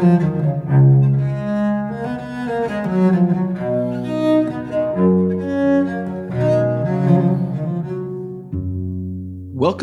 Welcome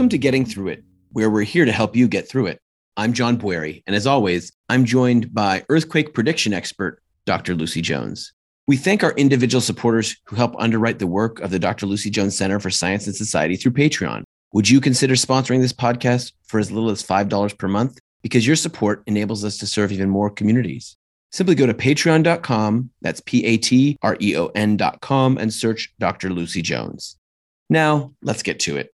to Getting Through It, where we're here to help you get through it. I'm John Bwarie, and as always, I'm joined by earthquake prediction expert Dr. Lucy Jones. We thank our individual supporters who help underwrite the work of the Dr. Lucy Jones Center for Science and Society through Patreon. Would you consider sponsoring this podcast for as little as $5 per month? Because your support enables us to serve even more communities. Simply go to patreon.com, that's P A T R E O N.com, and search Dr. Lucy Jones. Now, let's get to it.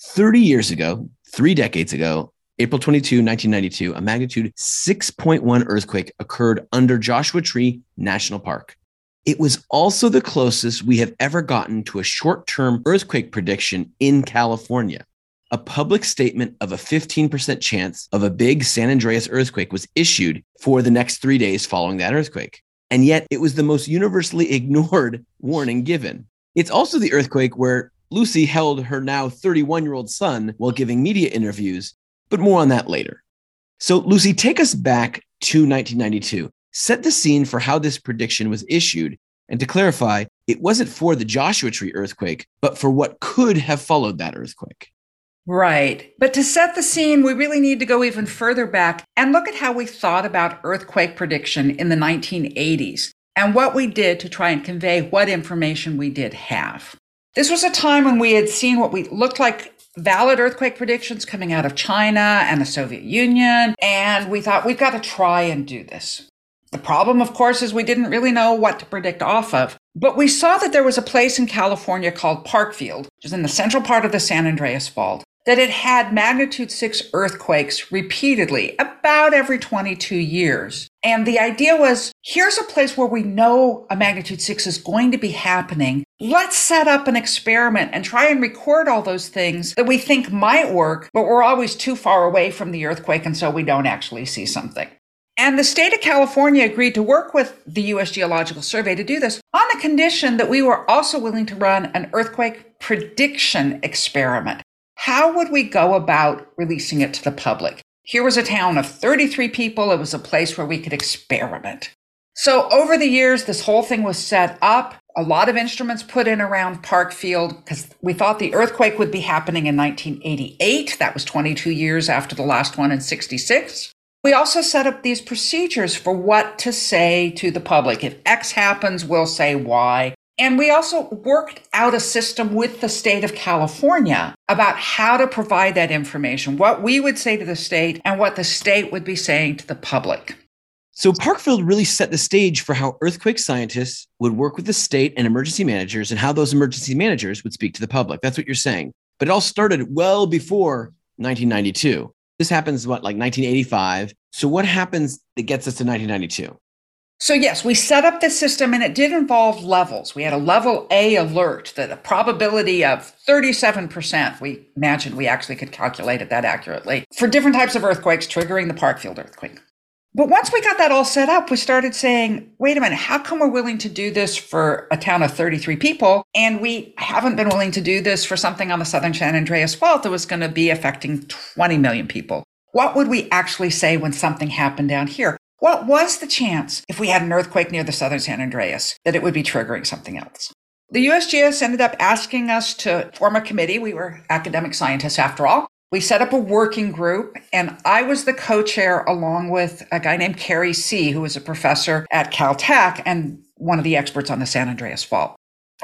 30 years ago, three decades ago, April 22, 1992, a magnitude 6.1 earthquake occurred under Joshua Tree National Park. It was also the closest we have ever gotten to a short term earthquake prediction in California. A public statement of a 15% chance of a big San Andreas earthquake was issued for the next three days following that earthquake. And yet it was the most universally ignored warning given. It's also the earthquake where Lucy held her now 31 year old son while giving media interviews but more on that later. So, Lucy, take us back to 1992. Set the scene for how this prediction was issued. And to clarify, it wasn't for the Joshua Tree earthquake, but for what could have followed that earthquake. Right. But to set the scene, we really need to go even further back and look at how we thought about earthquake prediction in the 1980s and what we did to try and convey what information we did have. This was a time when we had seen what we looked like valid earthquake predictions coming out of China and the Soviet Union. And we thought we've got to try and do this. The problem, of course, is we didn't really know what to predict off of. But we saw that there was a place in California called Parkfield, which is in the central part of the San Andreas Fault, that it had magnitude 6 earthquakes repeatedly, about every 22 years. And the idea was here's a place where we know a magnitude 6 is going to be happening. Let's set up an experiment and try and record all those things that we think might work, but we're always too far away from the earthquake, and so we don't actually see something. And the state of California agreed to work with the U.S. Geological Survey to do this on the condition that we were also willing to run an earthquake prediction experiment. How would we go about releasing it to the public? Here was a town of 33 people. It was a place where we could experiment. So over the years, this whole thing was set up. A lot of instruments put in around Parkfield because we thought the earthquake would be happening in 1988. That was 22 years after the last one in 66. We also set up these procedures for what to say to the public. If X happens, we'll say Y. And we also worked out a system with the state of California about how to provide that information, what we would say to the state and what the state would be saying to the public. So, Parkfield really set the stage for how earthquake scientists would work with the state and emergency managers and how those emergency managers would speak to the public. That's what you're saying. But it all started well before 1992. This happens, what, like 1985? So, what happens that gets us to 1992? So, yes, we set up the system and it did involve levels. We had a level A alert that a probability of 37%, we imagined we actually could calculate it that accurately, for different types of earthquakes triggering the Parkfield earthquake. But once we got that all set up, we started saying, wait a minute, how come we're willing to do this for a town of 33 people? And we haven't been willing to do this for something on the southern San Andreas Fault that was going to be affecting 20 million people. What would we actually say when something happened down here? What was the chance, if we had an earthquake near the southern San Andreas, that it would be triggering something else? The USGS ended up asking us to form a committee. We were academic scientists after all. We set up a working group, and I was the co chair along with a guy named Kerry Sieh, who was a professor at Caltech and one of the experts on the San Andreas Fault.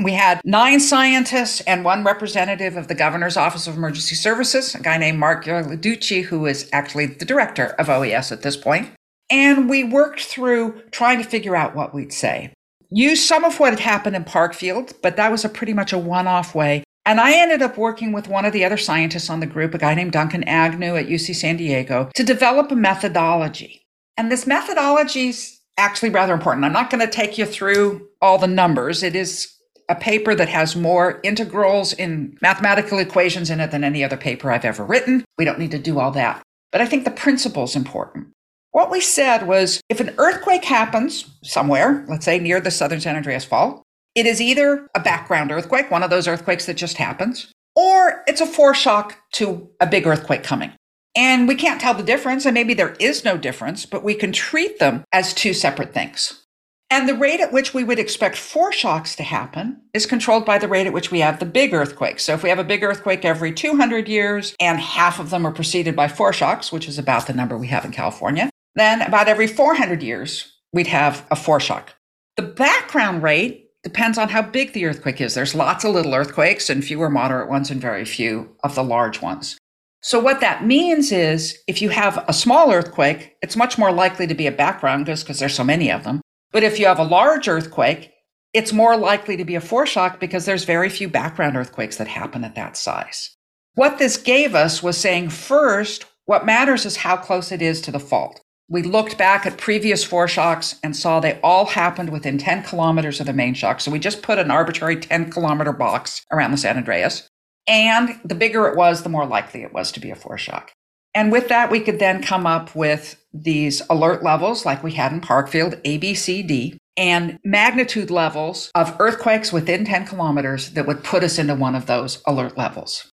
We had nine scientists and one representative of the Governor's Office of Emergency Services, a guy named Mark Ghilarducci, who is actually the director of OES at this point. And we worked through trying to figure out what we'd say. Used some of what had happened in Parkfield, but that was a pretty much a one off way. And I ended up working with one of the other scientists on the group, a guy named Duncan Agnew at UC San Diego, to develop a methodology. And this methodology is actually rather important. I'm not going to take you through all the numbers. It is a paper that has more integrals in mathematical equations in it than any other paper I've ever written. We don't need to do all that. But I think the principle is important. What we said was if an earthquake happens somewhere, let's say near the southern San Andreas Fault, it is either a background earthquake, one of those earthquakes that just happens, or it's a foreshock to a big earthquake coming. And we can't tell the difference, and maybe there is no difference, but we can treat them as two separate things. And the rate at which we would expect foreshocks to happen is controlled by the rate at which we have the big earthquakes. So if we have a big earthquake every 200 years and half of them are preceded by foreshocks, which is about the number we have in California, then about every 400 years, we'd have a foreshock. The background rate depends on how big the earthquake is. There's lots of little earthquakes and fewer moderate ones and very few of the large ones. So what that means is if you have a small earthquake, it's much more likely to be a background just because there's so many of them. But if you have a large earthquake, it's more likely to be a foreshock because there's very few background earthquakes that happen at that size. What this gave us was saying first, what matters is how close it is to the fault. We looked back at previous foreshocks and saw they all happened within 10 kilometers of the main shock. So we just put an arbitrary 10 kilometer box around the San Andreas. And the bigger it was, the more likely it was to be a foreshock. And with that, we could then come up with these alert levels like we had in Parkfield, A, B, C, D, and magnitude levels of earthquakes within 10 kilometers that would put us into one of those alert levels.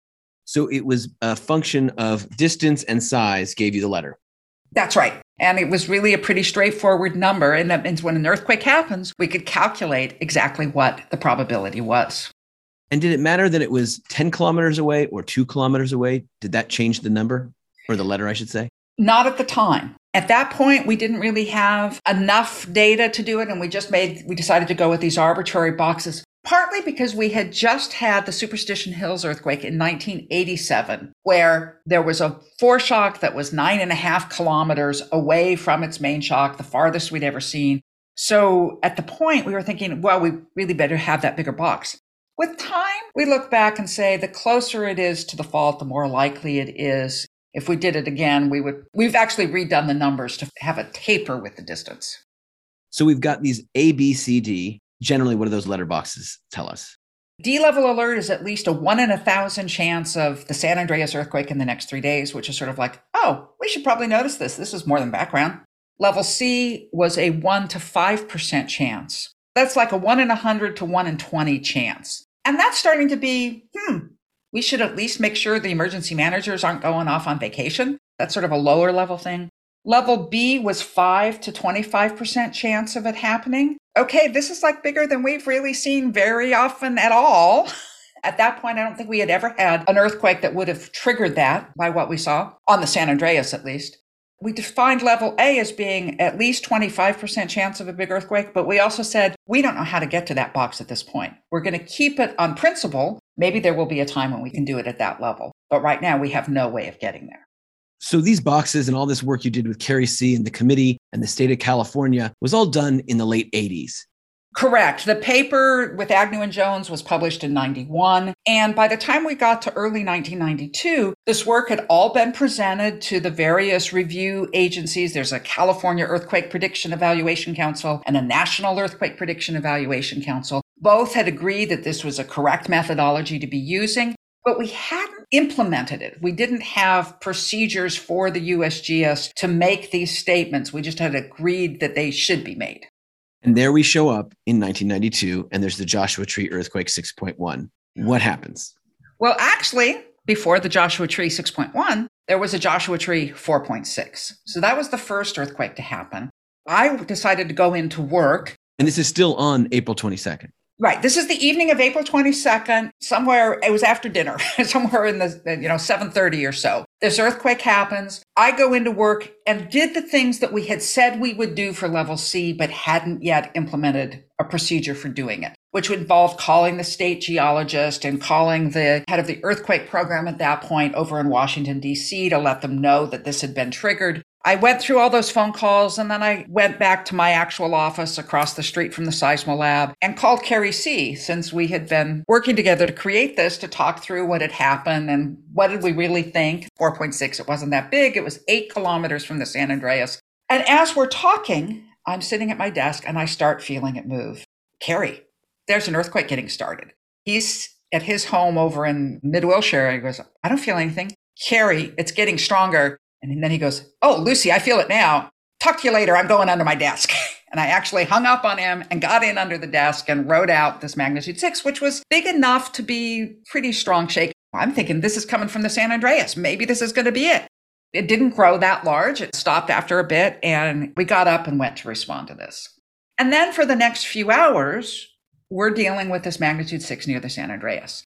So it was a function of distance and size gave you the letter. That's right. And it was really a pretty straightforward number. And that means when an earthquake happens, we could calculate exactly what the probability was. And did it matter that it was 10 kilometers away or two kilometers away? Did that change the number or the letter, I should say? Not at the time. At that point, we didn't really have enough data to do it. And we just made, we decided to go with these arbitrary boxes, partly because we had just had the Superstition Hills earthquake in 1987, where there was a foreshock that was nine and a half kilometers away from its main shock, the farthest we'd ever seen. So at the point, we were thinking, well, we really better have that bigger box. With time, we look back and say the closer it is to the fault, the more likely it is. If we did it again, we would, we've actually redone the numbers to have a taper with the distance. So we've got these A, B, C, D. Generally, what do those letter boxes tell us? D level alert is at least a one in a thousand chance of the San Andreas earthquake in the next three days, which is sort of like, oh, we should probably notice this. This is more than background. Level C was a one to 5% chance. That's like a one in a hundred to one in 20 chance. And that's starting to be, hmm, we should at least make sure the emergency managers aren't going off on vacation. That's sort of a lower level thing. Level B was 5 to 25% chance of it happening. Okay, this is like bigger than we've really seen very often at all. At that point, I don't think we had ever had an earthquake that would have triggered that by what we saw, on the San Andreas at least. We defined level A as being at least 25% chance of a big earthquake, but we also said we don't know how to get to that box at this point. We're going to keep it on principle. Maybe there will be a time when we can do it at that level, but right now we have no way of getting there. So these boxes and all this work you did with Kerry Sieh and the committee and the state of California was all done in the late 80s. Correct. The paper with Agnew and Jones was published in 91. And by the time we got to early 1992, this work had all been presented to the various review agencies. There's a California Earthquake Prediction Evaluation Council and a National Earthquake Prediction Evaluation Council. Both had agreed that this was a correct methodology to be using, but we hadn't implemented it. We didn't have procedures for the USGS to make these statements. We just had agreed that they should be made. And there we show up in 1992, and there's the Joshua Tree earthquake 6.1. What happens? Well, actually, before the Joshua Tree 6.1, there was a Joshua Tree 4.6. So that was the first earthquake to happen. I decided to go into work. And this is still on April 22nd. Right. This is the evening of April 22nd. Somewhere it was after dinner, somewhere in the you know 7:30 or so. This earthquake happens. I go into work and did the things that we had said we would do for level C but hadn't yet implemented a procedure for doing it, which involved calling the state geologist and calling the head of the earthquake program at that point over in Washington D.C. to let them know that this had been triggered I went through all those phone calls and then I went back to my actual office across the street from the Seismo Lab and called Kerry Sieh since we had been working together to create this to talk through what had happened and what did we really think. 4.6, it wasn't that big. It was eight kilometers from the San Andreas. And as we're talking, I'm sitting at my desk and I start feeling it move. Kerry, there's an earthquake getting started. He's at his home over in Mid Wilshire. He goes, I don't feel anything. Kerry, it's getting stronger. And then he goes, Oh, Lucy, I feel it now. Talk to you later. I'm going under my desk. And I actually hung up on him and got in under the desk and rode out this magnitude six, which was big enough to be pretty strong shake. I'm thinking this is coming from the San Andreas. Maybe this is going to be it. It didn't grow that large. It stopped after a bit, and we got up and went to respond to this. And then for the next few hours, we're dealing with this magnitude six near the San Andreas.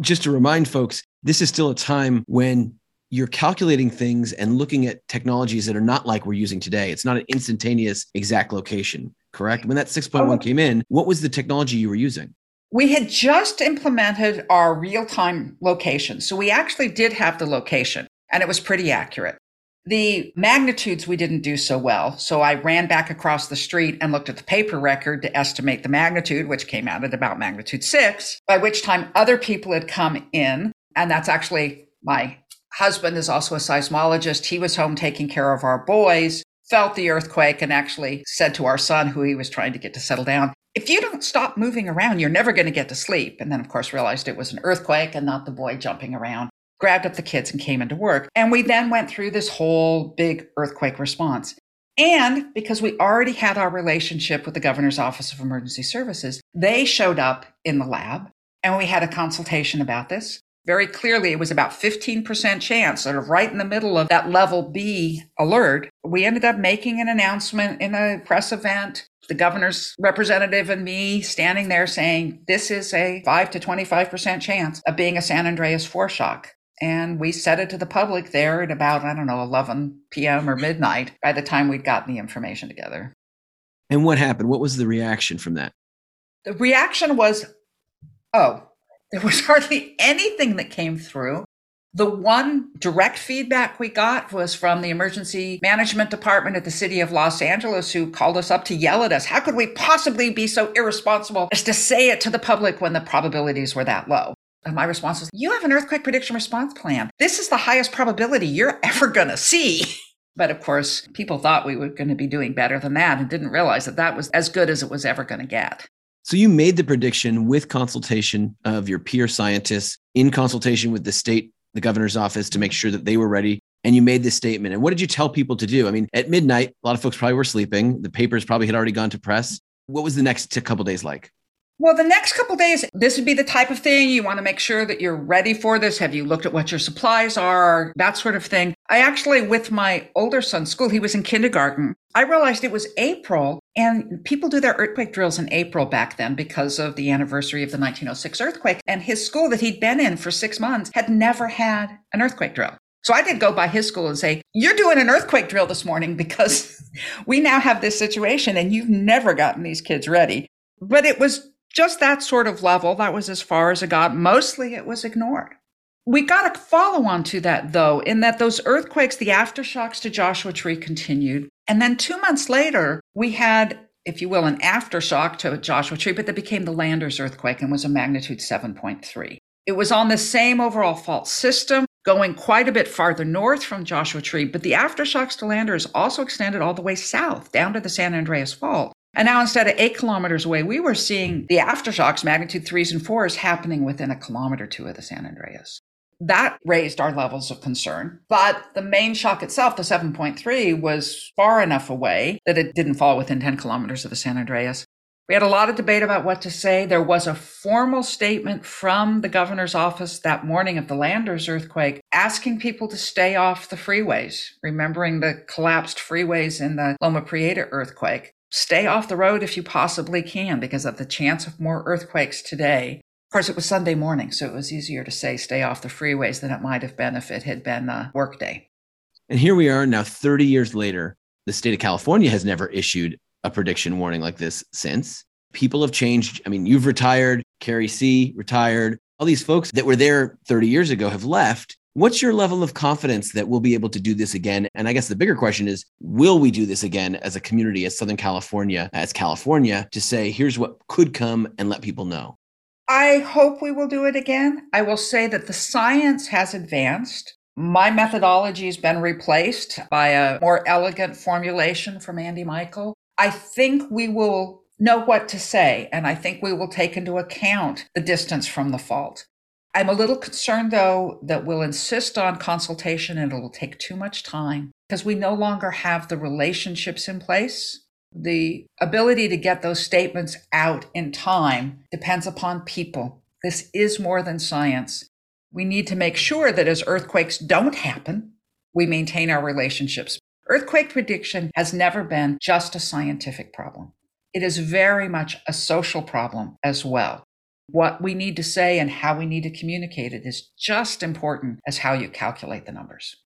Just to remind folks, this is still a time when you're calculating things and looking at technologies that are not like we're using today. It's not an instantaneous exact location, correct? When that 6.1 oh. came in, what was the technology you were using? We had just implemented our real time location. So we actually did have the location and it was pretty accurate. The magnitudes we didn't do so well. So I ran back across the street and looked at the paper record to estimate the magnitude, which came out at about magnitude six, by which time other people had come in. And that's actually my husband is also a seismologist. He was home taking care of our boys, felt the earthquake, and actually said to our son, who he was trying to get to settle down, if you don't stop moving around, you're never going to get to sleep. And then, of course, realized it was an earthquake and not the boy jumping around, grabbed up the kids and came into work. And we then went through this whole big earthquake response. And because we already had our relationship with the governor's office of emergency services, they showed up in the lab and we had a consultation about this very clearly it was about 15% chance, sort of right in the middle of that level B alert. We ended up making an announcement in a press event. The governor's representative and me standing there saying, this is a 5 to 25% chance of being a San Andreas foreshock. And we said it to the public there at about, I don't know, 11 p.m. or midnight by the time we'd gotten the information together. And what happened? What was the reaction from that? The reaction was, oh, there was hardly anything that came through. The one direct feedback we got was from the emergency management department at the city of Los Angeles, who called us up to yell at us. How could we possibly be so irresponsible as to say it to the public when the probabilities were that low? And my response was, You have an earthquake prediction response plan. This is the highest probability you're ever going to see. But of course, people thought we were going to be doing better than that and didn't realize that that was as good as it was ever going to get. So you made the prediction with consultation of your peer scientists, in consultation with the state, the governor's office to make sure that they were ready. And you made this statement. And what did you tell people to do? I mean, at midnight, a lot of folks probably were sleeping. The papers probably had already gone to press. What was the next couple days like? Well, the next couple days, this would be the type of thing you want to make sure that you're ready for this. Have you looked at what your supplies are? That sort of thing. I actually, with my older son's school, he was in kindergarten. I realized it was April and people do their earthquake drills in April back then because of the anniversary of the 1906 earthquake. And his school that he'd been in for six months had never had an earthquake drill. So I did go by his school and say, You're doing an earthquake drill this morning because we now have this situation and you've never gotten these kids ready. But it was just that sort of level. That was as far as it got. Mostly it was ignored. We got a follow on to that, though, in that those earthquakes, the aftershocks to Joshua Tree continued. And then two months later, we had, if you will, an aftershock to Joshua Tree, but that became the Landers earthquake and was a magnitude 7.3. It was on the same overall fault system, going quite a bit farther north from Joshua Tree, but the aftershocks to Landers also extended all the way south down to the San Andreas Fault. And now instead of eight kilometers away, we were seeing the aftershocks, magnitude threes and fours, happening within a kilometer or two of the San Andreas. That raised our levels of concern. But the main shock itself, the 7.3, was far enough away that it didn't fall within 10 kilometers of the San Andreas. We had a lot of debate about what to say. There was a formal statement from the governor's office that morning of the Landers earthquake asking people to stay off the freeways, remembering the collapsed freeways in the Loma Prieta earthquake stay off the road if you possibly can because of the chance of more earthquakes today. Of course, it was Sunday morning, so it was easier to say stay off the freeways than it might have been if it had been a workday. And here we are now, 30 years later. The state of California has never issued a prediction warning like this since. People have changed. I mean, you've retired, Kerry Sieh retired. All these folks that were there 30 years ago have left. What's your level of confidence that we'll be able to do this again? And I guess the bigger question is will we do this again as a community, as Southern California, as California, to say, here's what could come and let people know? I hope we will do it again. I will say that the science has advanced. My methodology has been replaced by a more elegant formulation from Andy Michael. I think we will know what to say, and I think we will take into account the distance from the fault. I'm a little concerned, though, that we'll insist on consultation and it'll take too much time because we no longer have the relationships in place. The ability to get those statements out in time depends upon people. This is more than science. We need to make sure that as earthquakes don't happen, we maintain our relationships. Earthquake prediction has never been just a scientific problem. It is very much a social problem as well. What we need to say and how we need to communicate it is just important as how you calculate the numbers.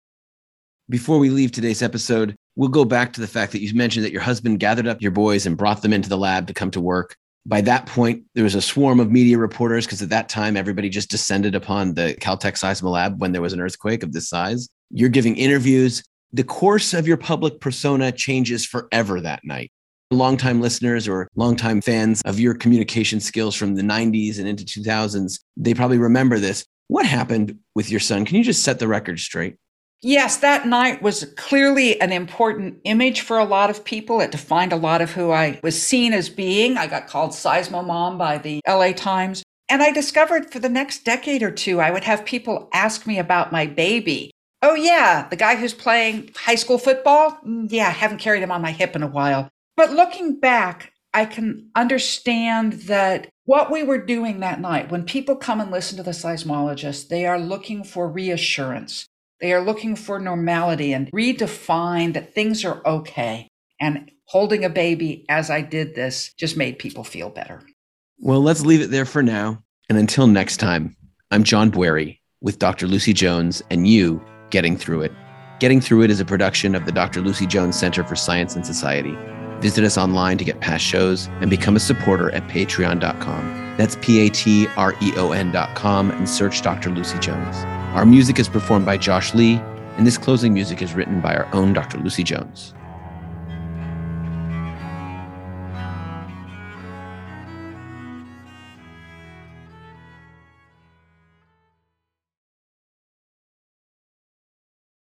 Before we leave today's episode, we'll go back to the fact that you mentioned that your husband gathered up your boys and brought them into the lab to come to work. By that point, there was a swarm of media reporters because at that time, everybody just descended upon the Caltech Seismolab Lab when there was an earthquake of this size. You're giving interviews. The course of your public persona changes forever that night. Longtime listeners or longtime fans of your communication skills from the 90s and into 2000s, they probably remember this. What happened with your son? Can you just set the record straight? Yes, that night was clearly an important image for a lot of people. It defined a lot of who I was seen as being. I got called Seismo Mom by the LA Times. And I discovered for the next decade or two, I would have people ask me about my baby. Oh, yeah, the guy who's playing high school football? Mm, yeah, I haven't carried him on my hip in a while. But looking back, I can understand that what we were doing that night, when people come and listen to the seismologist, they are looking for reassurance. They are looking for normality and redefine that things are okay. And holding a baby as I did this just made people feel better. Well, let's leave it there for now. And until next time, I'm John Bwarie with Dr. Lucy Jones and you getting through it. Getting Through It is a production of the Dr. Lucy Jones Center for Science and Society. Visit us online to get past shows and become a supporter at patreon.com. That's P A T R E O N.com and search Dr. Lucy Jones. Our music is performed by Josh Lee, and this closing music is written by our own Dr. Lucy Jones.